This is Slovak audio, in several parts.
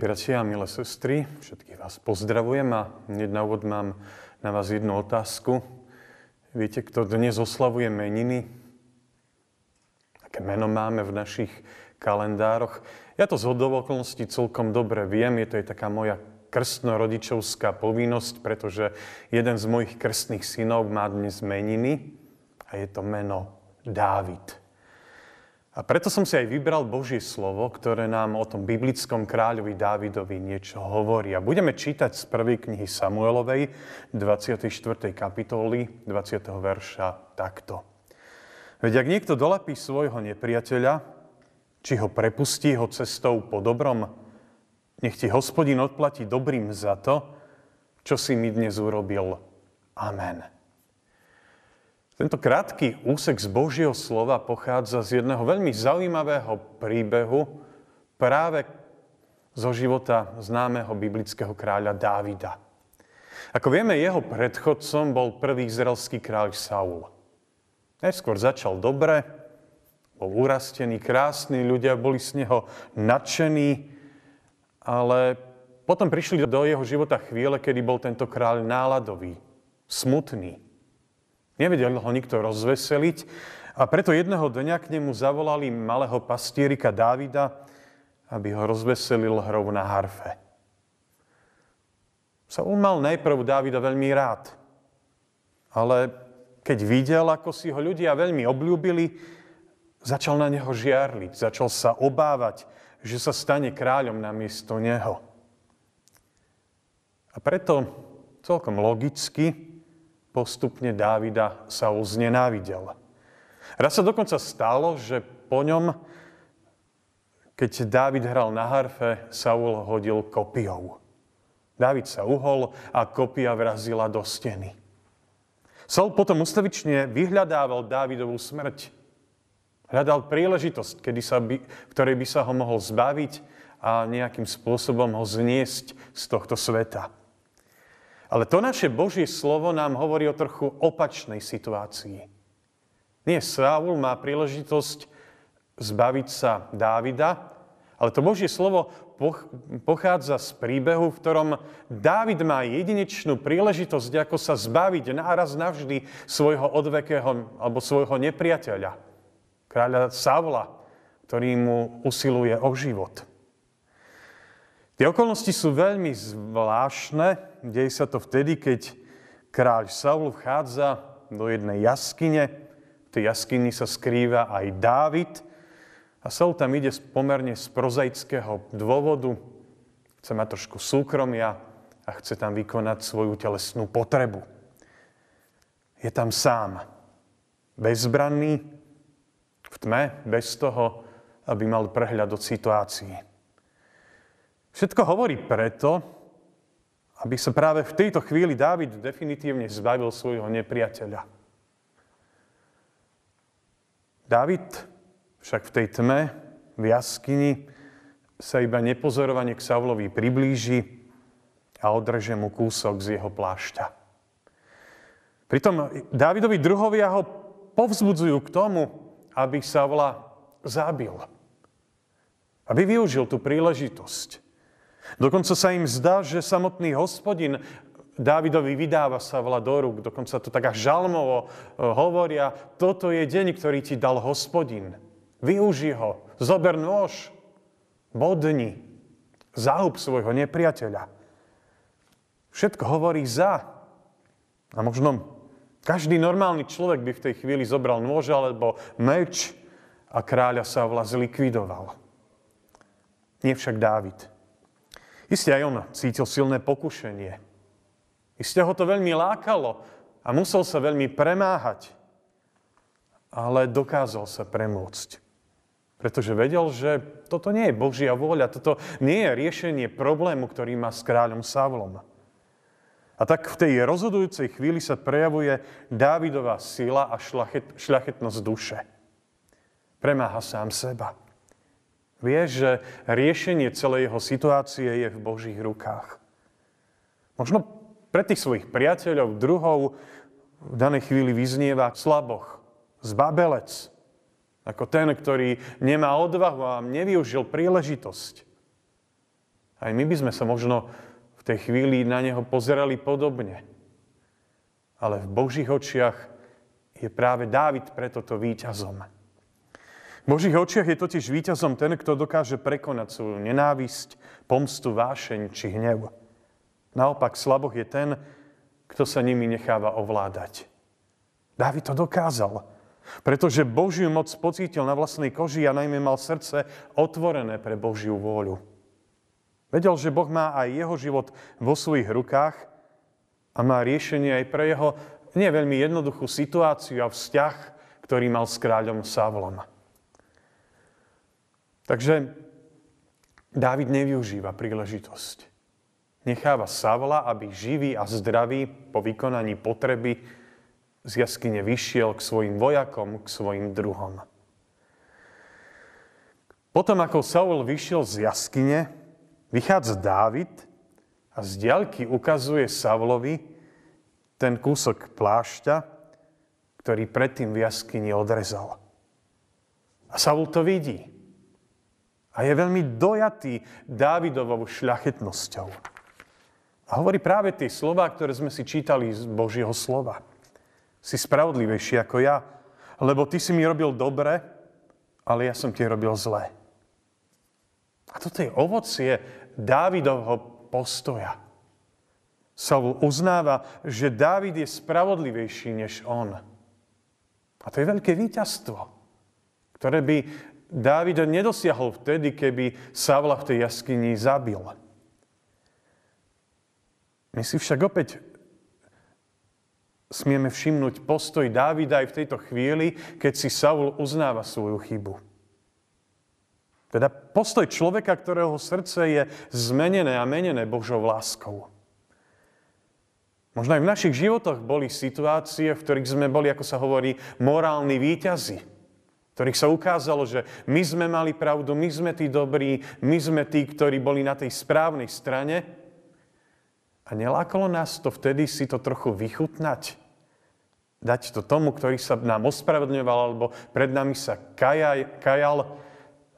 Bratia milé sestry, všetkých vás pozdravujem a hneď na úvod mám na vás jednu otázku. Viete, kto dnes oslavuje meniny? Aké meno máme v našich kalendároch? Ja to z okolností celkom dobre viem, je to aj taká moja krstnorodičovská povinnosť, pretože jeden z mojich krstných synov má dnes meniny a je to meno Dávid. A preto som si aj vybral Božie slovo, ktoré nám o tom biblickom kráľovi Dávidovi niečo hovorí. A budeme čítať z prvej knihy Samuelovej, 24. kapitoly, 20. verša takto. Veď ak niekto dolepí svojho nepriateľa, či ho prepustí ho cestou po dobrom, nech ti hospodin odplatí dobrým za to, čo si mi dnes urobil. Amen. Tento krátky úsek z Božieho slova pochádza z jedného veľmi zaujímavého príbehu práve zo života známeho biblického kráľa Dávida. Ako vieme, jeho predchodcom bol prvý izraelský kráľ Saul. Najskôr začal dobre, bol urastený, krásny, ľudia boli z neho nadšení, ale potom prišli do jeho života chvíle, kedy bol tento kráľ náladový, smutný, Nevedel ho nikto rozveseliť a preto jedného dňa k nemu zavolali malého pastierika Dávida, aby ho rozveselil hrou na harfe. Saul mal najprv Dávida veľmi rád, ale keď videl, ako si ho ľudia veľmi obľúbili, začal na neho žiarliť, začal sa obávať, že sa stane kráľom namiesto neho. A preto celkom logicky postupne Dávida sa uznenávidel. Raz sa dokonca stalo, že po ňom, keď Dávid hral na harfe, Saul hodil kopiou. Dávid sa uhol a kopia vrazila do steny. Saul potom ustavične vyhľadával Dávidovú smrť. Hľadal príležitosť, kedy sa by, ktorej by sa ho mohol zbaviť a nejakým spôsobom ho zniesť z tohto sveta. Ale to naše Božie slovo nám hovorí o trochu opačnej situácii. Nie Saul má príležitosť zbaviť sa Dávida, ale to Božie slovo pochádza z príbehu, v ktorom Dávid má jedinečnú príležitosť, ako sa zbaviť náraz navždy svojho odvekého alebo svojho nepriateľa, kráľa Saula, ktorý mu usiluje o život. Tie okolnosti sú veľmi zvláštne. Deje sa to vtedy, keď kráľ Saul vchádza do jednej jaskyne. V tej jaskyni sa skrýva aj Dávid. A Saul tam ide pomerne z prozaického dôvodu. Chce mať trošku súkromia a chce tam vykonať svoju telesnú potrebu. Je tam sám, bezbranný, v tme, bez toho, aby mal prehľad od situácií. Všetko hovorí preto, aby sa práve v tejto chvíli Dávid definitívne zbavil svojho nepriateľa. Dávid však v tej tme, v jaskyni, sa iba nepozorovane k Saulovi priblíži a odreže mu kúsok z jeho plášťa. Pritom Dávidovi druhovia ho povzbudzujú k tomu, aby Saula zabil. Aby využil tú príležitosť. Dokonca sa im zdá, že samotný hospodin Dávidovi vydáva sa vla do rúk, dokonca to tak až žalmovo e, hovoria, toto je deň, ktorý ti dal hospodin. Využi ho, zober nôž, bodni, zahub svojho nepriateľa. Všetko hovorí za. A možno každý normálny človek by v tej chvíli zobral nôž alebo meč a kráľa sa vla zlikvidoval. Nie však Dávid. Isté aj on cítil silné pokušenie. Isté ho to veľmi lákalo a musel sa veľmi premáhať. Ale dokázal sa premôcť. Pretože vedel, že toto nie je Božia vôľa, toto nie je riešenie problému, ktorý má s kráľom Savlom. A tak v tej rozhodujúcej chvíli sa prejavuje Dávidová sila a šlachet, šľachetnosť duše. Premáha sám seba. Vie, že riešenie celej jeho situácie je v Božích rukách. Možno pre tých svojich priateľov, druhov v danej chvíli vyznieva slaboch, zbabelec, ako ten, ktorý nemá odvahu a nevyužil príležitosť. Aj my by sme sa možno v tej chvíli na neho pozerali podobne. Ale v Božích očiach je práve Dávid preto to víťazom. V Božích očiach je totiž víťazom ten, kto dokáže prekonať svoju nenávisť, pomstu, vášeň či hnev. Naopak slaboch je ten, kto sa nimi necháva ovládať. Dávid to dokázal, pretože Božiu moc pocítil na vlastnej koži a najmä mal srdce otvorené pre Božiu vôľu. Vedel, že Boh má aj jeho život vo svojich rukách a má riešenie aj pre jeho nie veľmi jednoduchú situáciu a vzťah, ktorý mal s kráľom Savlom. Takže Dávid nevyužíva príležitosť necháva Savla, aby živý a zdravý po vykonaní potreby z jaskyne vyšiel k svojim vojakom, k svojim druhom. Potom, ako Saul vyšiel z jaskyne, vychádza Dávid a z diaľky ukazuje Savlovi ten kúsok plášťa, ktorý predtým v jaskyni odrezal. A Saul to vidí. A je veľmi dojatý Dávidovou šľachetnosťou. A hovorí práve tie slova, ktoré sme si čítali z Božieho slova. Si spravodlivejší ako ja, lebo ty si mi robil dobre, ale ja som ti robil zlé. A toto je ovocie Dávidovho postoja. Saul uznáva, že Dávid je spravodlivejší než on. A to je veľké víťazstvo, ktoré by Dávid nedosiahol vtedy, keby Savla v tej jaskyni zabil. My si však opäť smieme všimnúť postoj Dávida aj v tejto chvíli, keď si Saul uznáva svoju chybu. Teda postoj človeka, ktorého srdce je zmenené a menené Božou láskou. Možno aj v našich životoch boli situácie, v ktorých sme boli, ako sa hovorí, morálni výťazi. Ktorých sa ukázalo, že my sme mali pravdu, my sme tí dobrí, my sme tí, ktorí boli na tej správnej strane. A nelákalo nás to vtedy si to trochu vychutnať? Dať to tomu, ktorý sa nám ospravedlňoval, alebo pred nami sa kajaj, kajal,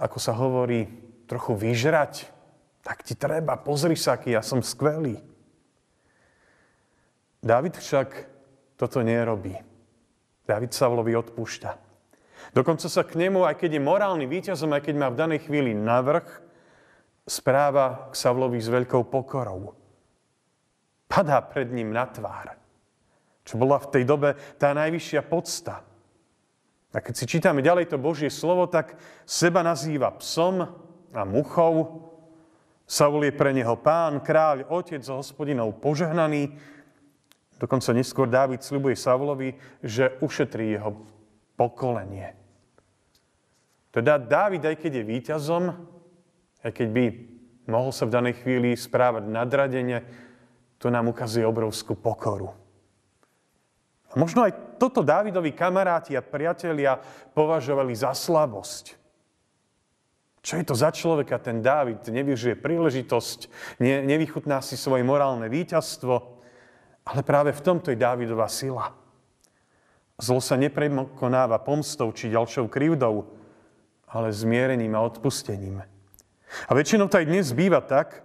ako sa hovorí, trochu vyžrať? Tak ti treba, pozri sa, aký ja som skvelý. David však toto nerobí. David Savlovi odpúšťa. Dokonca sa k nemu, aj keď je morálny víťazom, aj keď má v danej chvíli navrh, správa k Savlovi s veľkou pokorou padá pred ním na tvár. Čo bola v tej dobe tá najvyššia podsta. A keď si čítame ďalej to Božie slovo, tak seba nazýva psom a muchou. Saul je pre neho pán, kráľ, otec a hospodinov požehnaný. Dokonca neskôr Dávid slibuje Saulovi, že ušetrí jeho pokolenie. Teda Dávid, aj keď je víťazom, aj keď by mohol sa v danej chvíli správať nadradene, to nám ukazuje obrovskú pokoru. A možno aj toto Dávidovi kamaráti a priatelia považovali za slabosť. Čo je to za človeka ten Dávid? Nevyužije príležitosť, ne, nevychutná si svoje morálne víťazstvo, ale práve v tomto je Dávidová sila. Zlo sa neprekonáva pomstou či ďalšou krivdou, ale zmierením a odpustením. A väčšinou to aj dnes býva tak,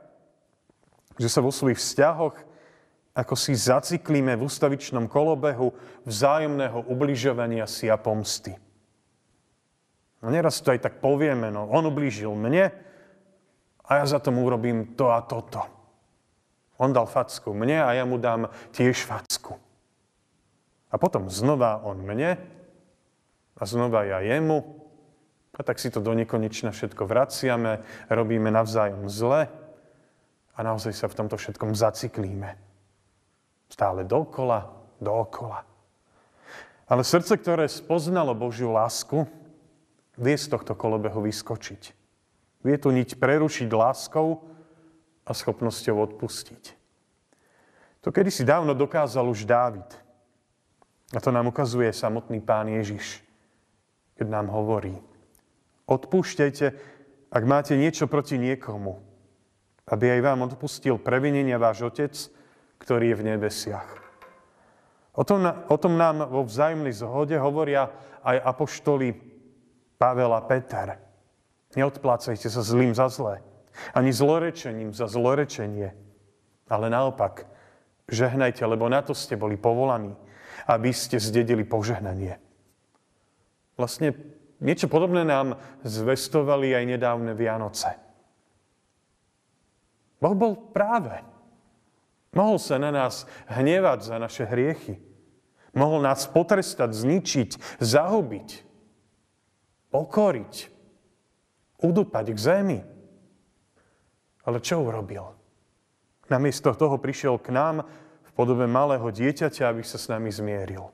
že sa vo svojich vzťahoch ako si zaciklíme v ustavičnom kolobehu vzájomného ubližovania si a pomsty. No neraz to aj tak povieme, no on ublížil mne a ja za tomu urobím to a toto. On dal facku mne a ja mu dám tiež facku. A potom znova on mne a znova ja jemu. A tak si to do nekonečna všetko vraciame, robíme navzájom zle a naozaj sa v tomto všetkom zaciklíme. Stále dokola, dookola. Ale srdce, ktoré spoznalo Božiu lásku, vie z tohto kolobehu vyskočiť. Vie tu niť prerušiť láskou a schopnosťou odpustiť. To kedy si dávno dokázal už Dávid. A to nám ukazuje samotný pán Ježiš, keď nám hovorí. Odpúšťajte, ak máte niečo proti niekomu, aby aj vám odpustil previnenia váš Otec, ktorý je v nebesiach. O tom, o tom nám vo vzájomnej zhode hovoria aj apoštoli Pavel a Peter. Neodplácajte sa zlým za zlé, ani zlorečením za zlorečenie, ale naopak, žehnajte, lebo na to ste boli povolaní, aby ste zdedili požehnanie. Vlastne niečo podobné nám zvestovali aj nedávne Vianoce. Boh bol práve. Mohol sa na nás hnevať za naše hriechy. Mohol nás potrestať, zničiť, zahubiť, pokoriť, udupať k zemi. Ale čo urobil? Namiesto toho prišiel k nám podobe malého dieťaťa, aby sa s nami zmieril.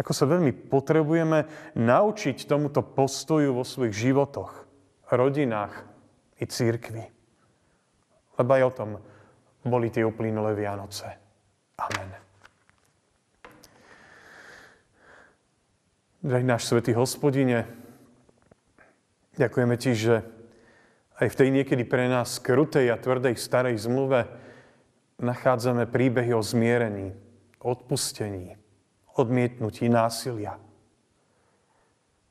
Ako sa veľmi potrebujeme naučiť tomuto postoju vo svojich životoch, rodinách i církvi. Lebo aj o tom boli tie uplynulé Vianoce. Amen. Drahý náš svätý hospodine, ďakujeme ti, že aj v tej niekedy pre nás krutej a tvrdej starej zmluve nachádzame príbehy o zmierení, odpustení, odmietnutí násilia.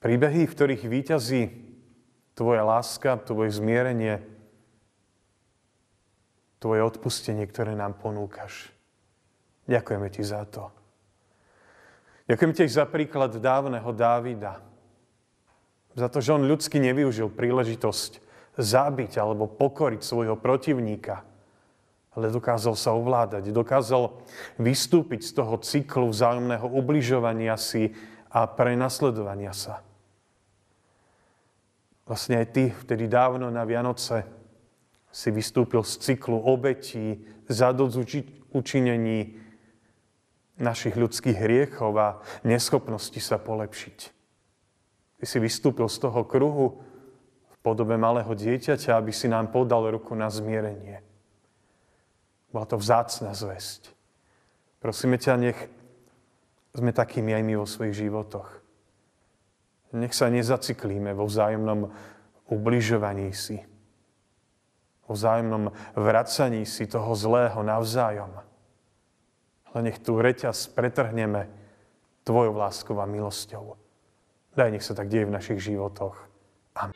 Príbehy, v ktorých výťazí tvoja láska, tvoje zmierenie, tvoje odpustenie, ktoré nám ponúkaš. Ďakujeme ti za to. Ďakujem ti za príklad dávneho Dávida. Za to, že on ľudsky nevyužil príležitosť zabiť alebo pokoriť svojho protivníka, ale dokázal sa ovládať, dokázal vystúpiť z toho cyklu vzájomného ubližovania si a prenasledovania sa. Vlastne aj ty vtedy dávno na Vianoce si vystúpil z cyklu obetí, učinení našich ľudských hriechov a neschopnosti sa polepšiť. Ty si vystúpil z toho kruhu, podobe malého dieťaťa, aby si nám podal ruku na zmierenie. Bola to vzácna zväzť. Prosíme ťa, nech sme takými aj my vo svojich životoch. Nech sa nezaciklíme vo vzájomnom ubližovaní si, vo vzájomnom vracaní si toho zlého navzájom. Ale nech tu reťaz pretrhneme Tvojou láskou a milosťou. Daj, nech sa tak deje v našich životoch. Amen.